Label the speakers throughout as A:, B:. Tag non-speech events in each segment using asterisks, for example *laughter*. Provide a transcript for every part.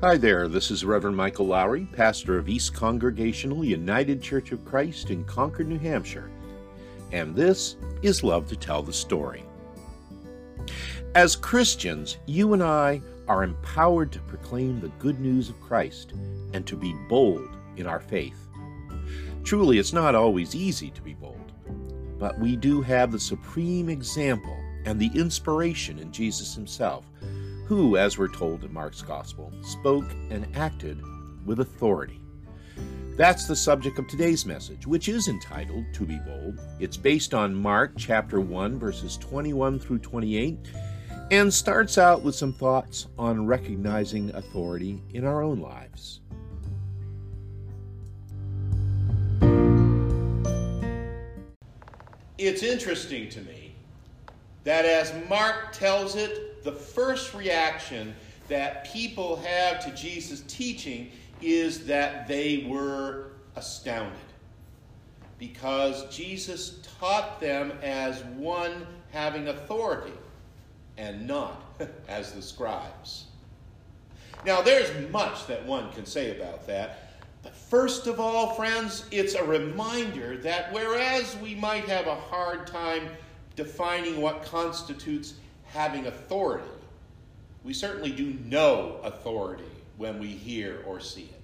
A: Hi there, this is Reverend Michael Lowry, pastor of East Congregational United Church of Christ in Concord, New Hampshire, and this is Love to Tell the Story. As Christians, you and I are empowered to proclaim the good news of Christ and to be bold in our faith. Truly, it's not always easy to be bold, but we do have the supreme example and the inspiration in Jesus himself who, as we're told in Mark's Gospel, spoke and acted with authority. That's the subject of today's message, which is entitled To Be Bold. It's based on Mark chapter 1, verses 21 through 28, and starts out with some thoughts on recognizing authority in our own lives.
B: It's interesting to me that as Mark tells it, the first reaction that people have to Jesus' teaching is that they were astounded because Jesus taught them as one having authority and not *laughs* as the scribes. Now, there's much that one can say about that, but first of all, friends, it's a reminder that whereas we might have a hard time defining what constitutes having authority. We certainly do know authority when we hear or see it.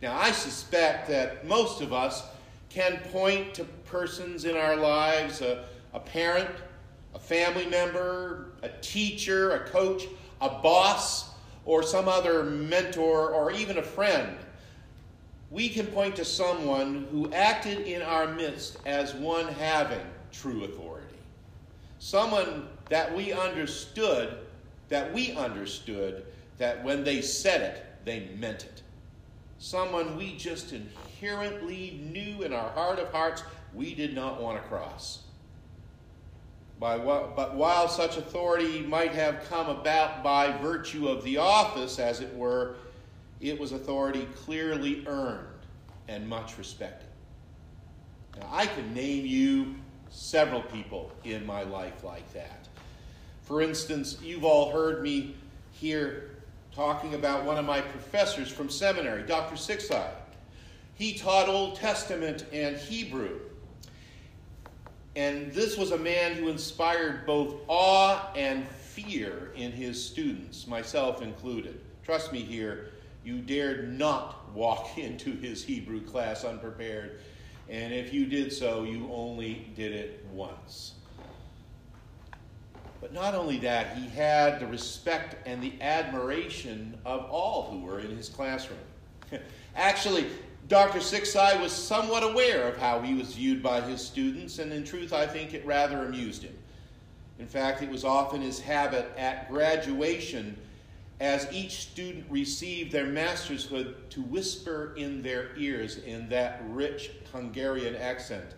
B: Now, I suspect that most of us can point to persons in our lives a, a parent, a family member, a teacher, a coach, a boss, or some other mentor, or even a friend. We can point to someone who acted in our midst as one having true authority someone that we understood, that we understood that when they said it, they meant it. Someone we just inherently knew in our heart of hearts we did not want to cross. but while such authority might have come about by virtue of the office, as it were, it was authority clearly earned and much respected. Now, I can name you several people in my life like that. For instance, you've all heard me here talking about one of my professors from seminary, Dr. Szikszai. He taught Old Testament and Hebrew. And this was a man who inspired both awe and fear in his students, myself included. Trust me here, you dared not walk *laughs* into his Hebrew class unprepared and if you did so, you only did it once. But not only that, he had the respect and the admiration of all who were in his classroom. *laughs* Actually, Dr. Szikszai was somewhat aware of how he was viewed by his students, and in truth, I think it rather amused him. In fact, it was often his habit at graduation as each student received their mastershood to whisper in their ears in that rich Hungarian accent,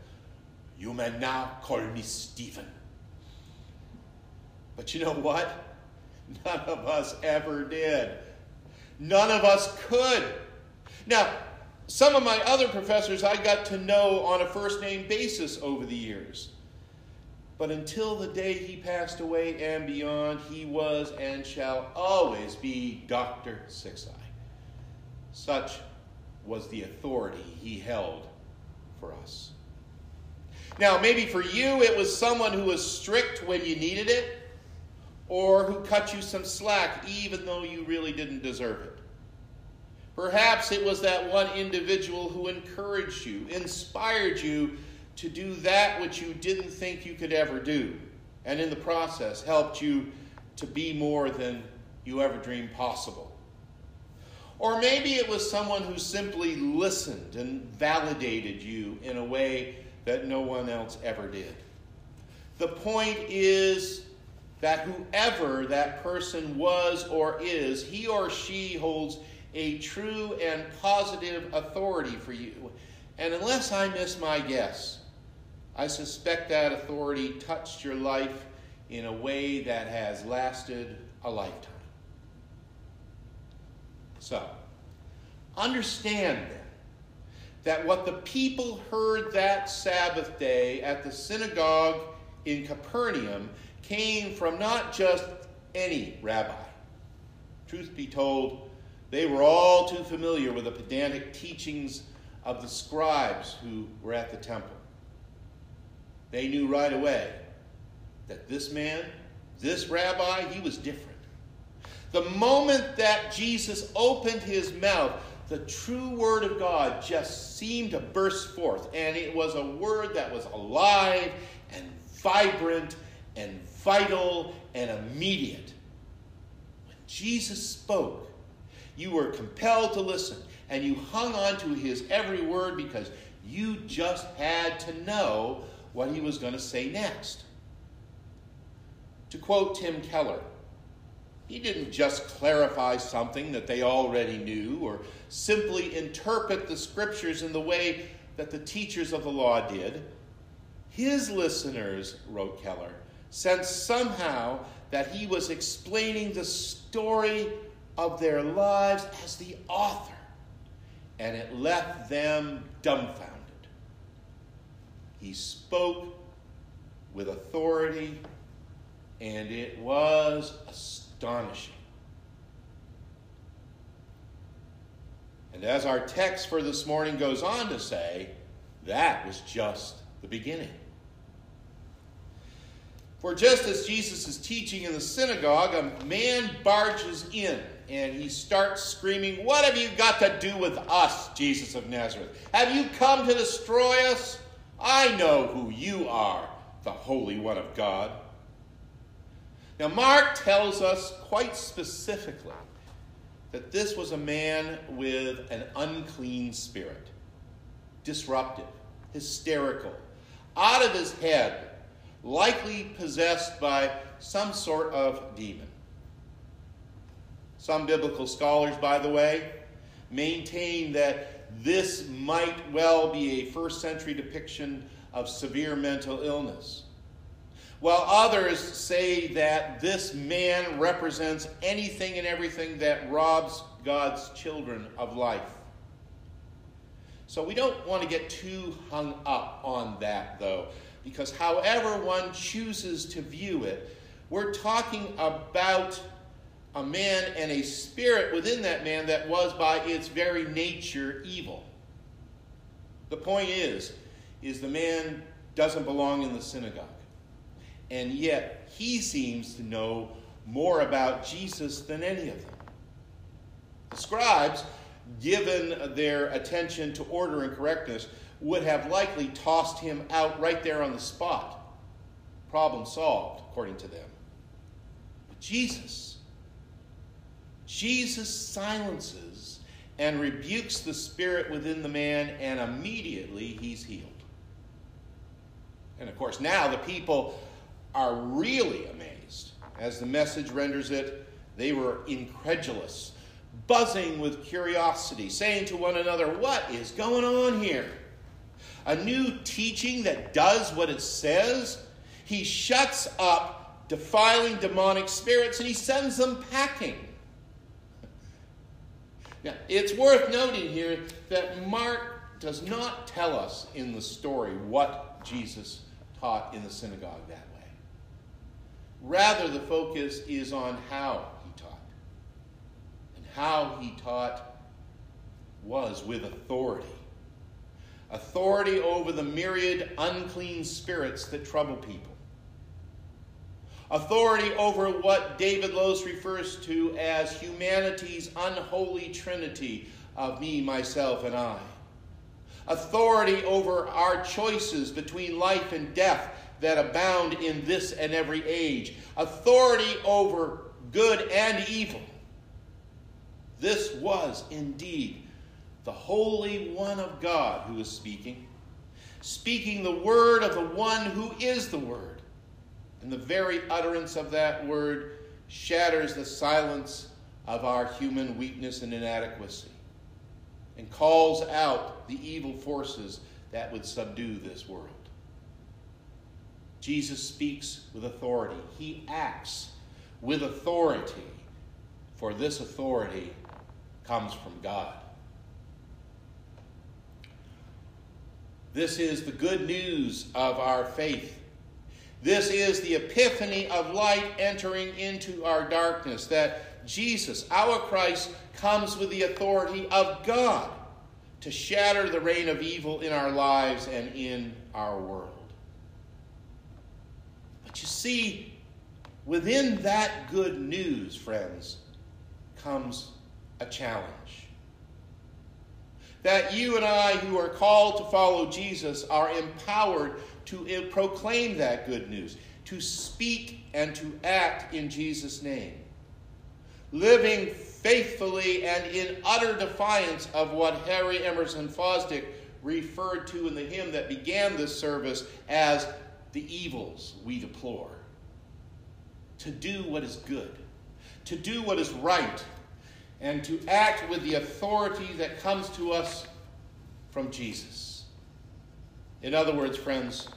B: You may now call me Stephen. But you know what? None of us ever did. None of us could. Now, some of my other professors I got to know on a first name basis over the years. But until the day he passed away and beyond, he was and shall always be Dr. Szikszai. Such was the authority he held for us. Now, maybe for you, it was someone who was strict when you needed it, or who cut you some slack even though you really didn't deserve it. Perhaps it was that one individual who encouraged you, inspired you to do that which you didn't think you could ever do, and in the process helped you to be more than you ever dreamed possible. Or maybe it was someone who simply listened and validated you in a way that no one else ever did. The point is that whoever that person was or is, he or she holds a true and positive authority for you. And unless I miss my guess, I suspect that authority touched your life in a way that has lasted a lifetime. So, understand then that what the people heard that Sabbath day at the synagogue in Capernaum came from not just any rabbi. truth be told, they were all too familiar with the pedantic teachings of the scribes who were at the temple. They knew right away that this man, this rabbi, he was different. The moment that Jesus opened his mouth, the true word of God just seemed to burst forth. And it was a word that was alive and vibrant and vital and immediate. When Jesus spoke, you were compelled to listen and you hung on to his every word because you just had to know what he was going to say next. To quote Tim Keller, he didn't just clarify something that they already knew or simply interpret the scriptures in the way that the teachers of the law did. His listeners, wrote Keller, sensed somehow that he was explaining the story of their lives as the author, and it left them dumbfounded. He spoke with authority, and it was astonishing. And as our text for this morning goes on to say, that was just the beginning. For just as Jesus is teaching in the synagogue, a man barges in and he starts screaming, What have you got to do with us, Jesus of Nazareth? Have you come to destroy us? I know who you are, the Holy One of God. Now, Mark tells us quite specifically that this was a man with an unclean spirit, disruptive, hysterical, out of his head likely possessed by some sort of demon. Some biblical scholars, by the way, maintain that this might well be a first century depiction of severe mental illness. While others say that this man represents anything and everything that robs God's children of life. So we don't want to get too hung up on that, though because however one chooses to view it, we're talking about a man and a spirit within that man that was by its very nature evil. The point is, is the man doesn't belong in the synagogue. And yet he seems to know more about Jesus than any of them. The scribes, given their attention to order and correctness, would have likely tossed him out right there on the spot. Problem solved, according to them. But Jesus, Jesus silences and rebukes the spirit within the man, and immediately he's healed. And of course, now the people are really amazed. As the message renders it, they were incredulous, buzzing with curiosity, saying to one another, What is going on here? a new teaching that does what it says. He shuts up defiling demonic spirits and he sends them packing. Now, it's worth noting here that Mark does not tell us in the story what Jesus taught in the synagogue that way. Rather, the focus is on how he taught. And how he taught was with authority authority over the myriad unclean spirits that trouble people, authority over what David Lose refers to as humanity's unholy trinity of me, myself, and I, authority over our choices between life and death that abound in this and every age, authority over good and evil. This was indeed the Holy One of God who is speaking, speaking the word of the one who is the Word. And the very utterance of that word shatters the silence of our human weakness and inadequacy and calls out the evil forces that would subdue this world. Jesus speaks with authority, he acts with authority, for this authority comes from God. This is the good news of our faith This is the epiphany of light entering into our darkness, that Jesus, our Christ, comes with the authority of God to shatter the reign of evil in our lives and in our world. But you see, within that good news, friends, comes a challenge. That you and I, who are called to follow Jesus, are empowered to proclaim that good news, to speak and to act in Jesus' name, living faithfully and in utter defiance of what Harry Emerson Fosdick referred to in the hymn that began this service as the evils we deplore. To do what is good, to do what is right, and to act with the authority that comes to us from Jesus. In other words, friends,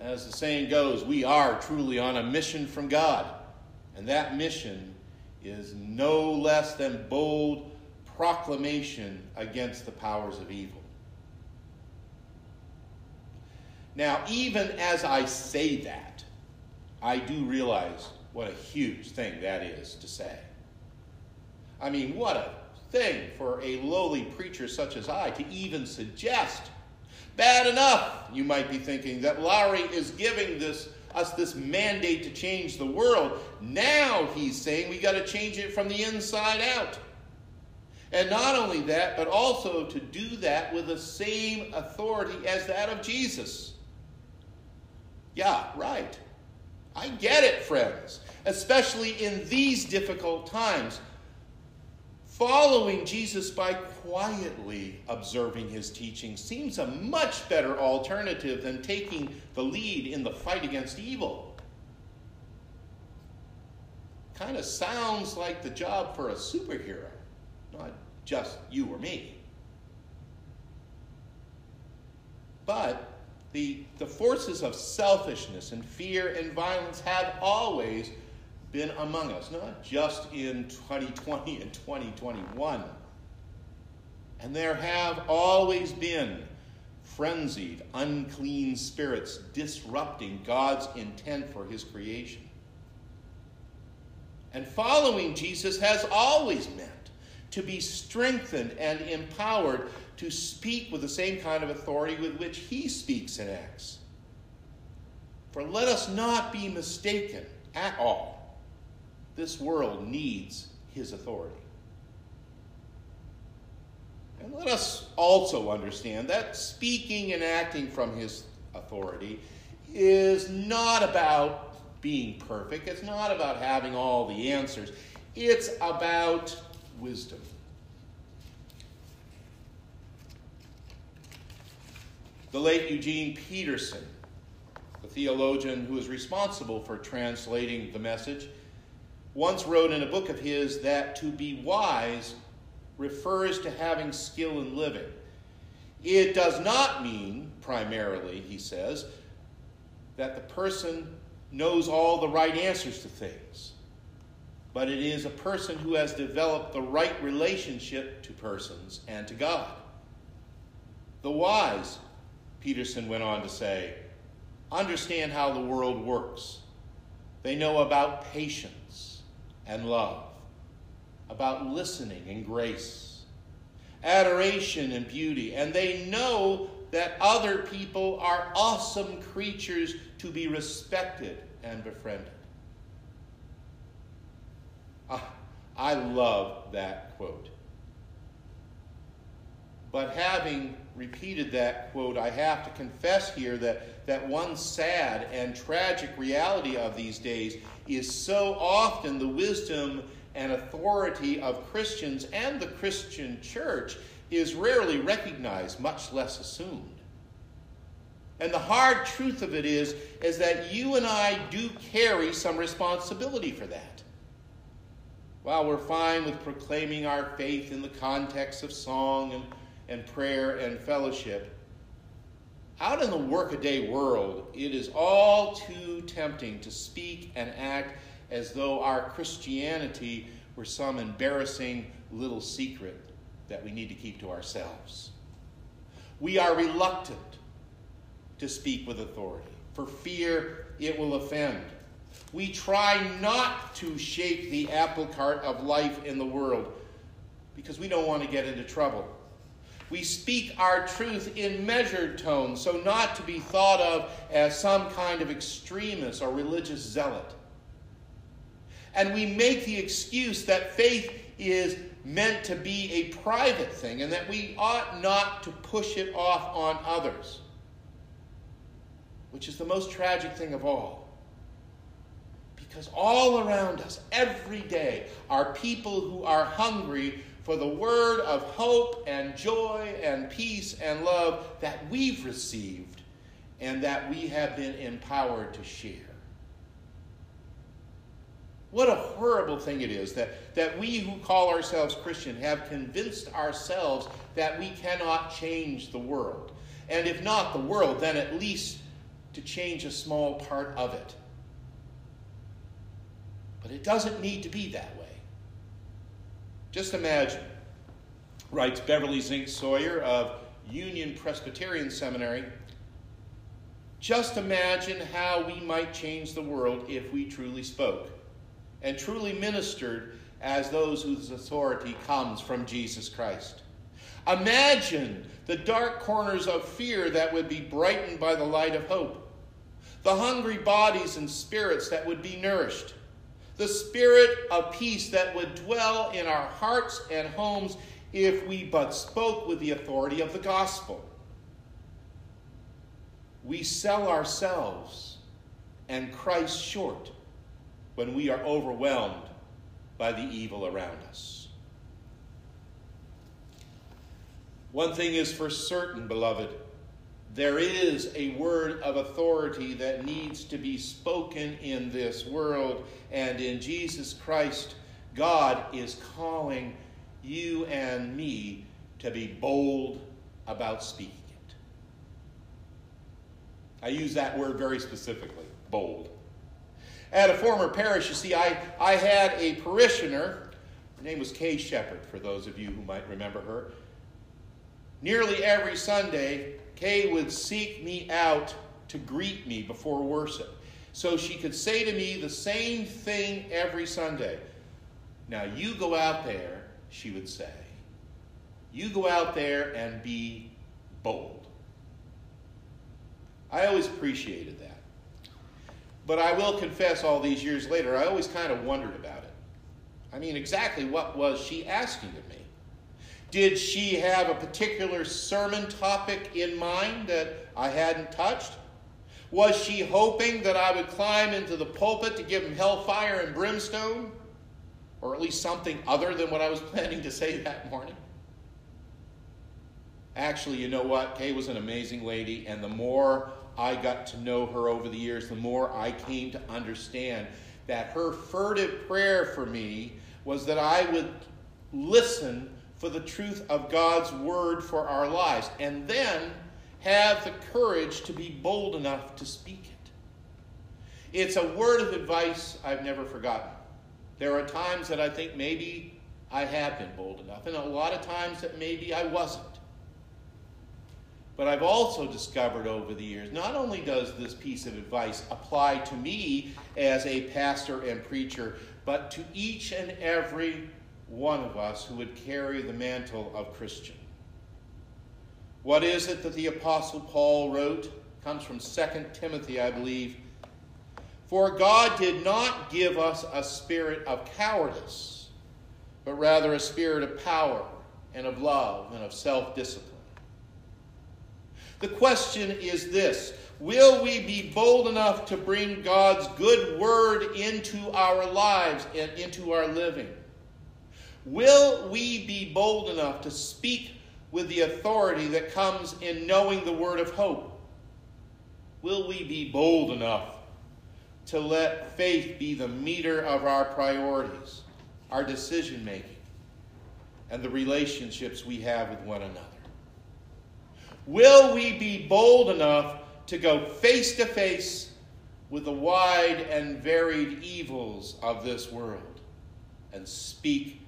B: as the saying goes, we are truly on a mission from God. And that mission is no less than bold proclamation against the powers of evil. Now, even as I say that, I do realize what a huge thing that is to say. I mean, what a thing for a lowly preacher such as I to even suggest. Bad enough, you might be thinking, that Lowry is giving this us this mandate to change the world. Now he's saying we got to change it from the inside out. And not only that, but also to do that with the same authority as that of Jesus. Yeah, right. I get it, friends, especially in these difficult times Following Jesus by quietly observing his teaching seems a much better alternative than taking the lead in the fight against evil. Kind of sounds like the job for a superhero, not just you or me. But the, the forces of selfishness and fear and violence have always been among us, not just in 2020 and 2021. And there have always been frenzied, unclean spirits disrupting God's intent for his creation. And following Jesus has always meant to be strengthened and empowered to speak with the same kind of authority with which he speaks and acts. For let us not be mistaken at all this world needs his authority. And let us also understand that speaking and acting from his authority is not about being perfect. It's not about having all the answers. It's about wisdom. The late Eugene Peterson, the theologian who is responsible for translating the message, once wrote in a book of his that to be wise refers to having skill in living. It does not mean, primarily, he says, that the person knows all the right answers to things, but it is a person who has developed the right relationship to persons and to God. The wise, Peterson went on to say, understand how the world works. They know about patience and love, about listening and grace, adoration and beauty, and they know that other people are awesome creatures to be respected and befriended. Ah, I love that quote. But having repeated that quote, I have to confess here that, that one sad and tragic reality of these days is so often the wisdom and authority of Christians and the Christian church is rarely recognized, much less assumed. And the hard truth of it is, is that you and I do carry some responsibility for that. While we're fine with proclaiming our faith in the context of song and, and prayer and fellowship, out in the workaday world, it is all too tempting to speak and act as though our Christianity were some embarrassing little secret that we need to keep to ourselves. We are reluctant to speak with authority. for fear it will offend. We try not to shape the apple cart of life in the world because we don't want to get into trouble. We speak our truth in measured tones, so not to be thought of as some kind of extremist or religious zealot. And we make the excuse that faith is meant to be a private thing and that we ought not to push it off on others, which is the most tragic thing of all. Because all around us, every day, are people who are hungry for the word of hope and joy and peace and love that we've received and that we have been empowered to share. What a horrible thing it is that, that we who call ourselves Christian have convinced ourselves that we cannot change the world. And if not the world, then at least to change a small part of it. But it doesn't need to be that way. Just imagine, writes Beverly Zink Sawyer of Union Presbyterian Seminary. Just imagine how we might change the world if we truly spoke and truly ministered as those whose authority comes from Jesus Christ. Imagine the dark corners of fear that would be brightened by the light of hope, the hungry bodies and spirits that would be nourished, the spirit of peace that would dwell in our hearts and homes if we but spoke with the authority of the gospel. We sell ourselves and Christ short when we are overwhelmed by the evil around us. One thing is for certain, beloved there is a word of authority that needs to be spoken in this world, and in Jesus Christ, God is calling you and me to be bold about speaking it. I use that word very specifically bold. At a former parish, you see, I, I had a parishioner. Her name was Kay Shepherd, for those of you who might remember her. Nearly every Sunday, Kay would seek me out to greet me before worship so she could say to me the same thing every Sunday. Now, you go out there, she would say. You go out there and be bold. I always appreciated that. But I will confess, all these years later, I always kind of wondered about it. I mean, exactly what was she asking of me? Did she have a particular sermon topic in mind that I hadn't touched? Was she hoping that I would climb into the pulpit to give him hellfire and brimstone? Or at least something other than what I was *laughs* planning to say that morning? Actually, you know what? Kay was an amazing lady, and the more I got to know her over the years, the more I came to understand that her furtive prayer for me was that I would listen for the truth of God's word for our lives, and then have the courage to be bold enough to speak it. It's a word of advice I've never forgotten. There are times that I think maybe I have been bold enough, and a lot of times that maybe I wasn't. But I've also discovered over the years not only does this piece of advice apply to me as a pastor and preacher, but to each and every one of us who would carry the mantle of Christian. What is it that the Apostle Paul wrote? comes from 2 Timothy, I believe. For God did not give us a spirit of cowardice, but rather a spirit of power and of love and of self discipline. The question is this Will we be bold enough to bring God's good word into our lives and into our living? Will we be bold enough to speak with the authority that comes in knowing the word of hope? Will we be bold enough to let faith be the meter of our priorities, our decision making, and the relationships we have with one another? Will we be bold enough to go face to face with the wide and varied evils of this world and speak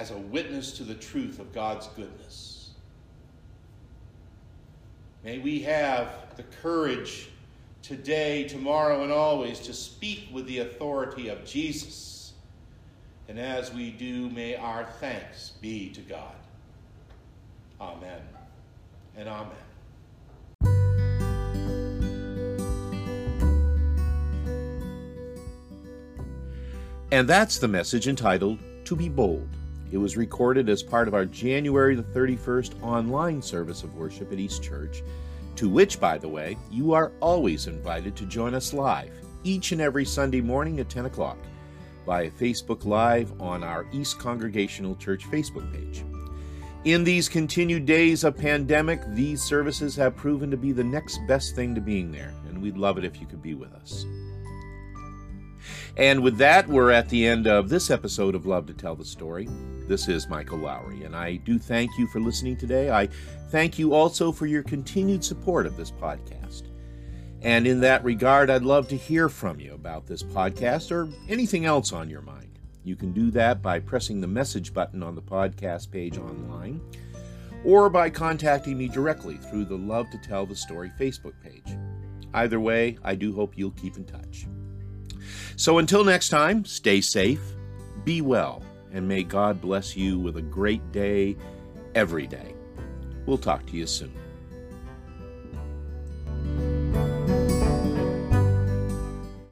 B: as a witness to the truth of God's goodness. May we have the courage today, tomorrow, and always to speak with the authority of Jesus. And as we do, may our thanks be to God. Amen and amen.
A: And that's the message entitled To Be Bold. It was recorded as part of our January the 31st online service of worship at East Church, to which, by the way, you are always invited to join us live each and every Sunday morning at 10 o'clock via Facebook Live on our East Congregational Church Facebook page. In these continued days of pandemic, these services have proven to be the next best thing to being there, and we'd love it if you could be with us. And with that, we're at the end of this episode of Love to Tell the Story. This is Michael Lowry, and I do thank you for listening today. I thank you also for your continued support of this podcast. And in that regard, I'd love to hear from you about this podcast or anything else on your mind. You can do that by pressing the message button on the podcast page online or by contacting me directly through the Love to Tell the Story Facebook page. Either way, I do hope you'll keep in touch. So until next time, stay safe, be well, and may God bless you with a great day every day. We'll talk to you soon.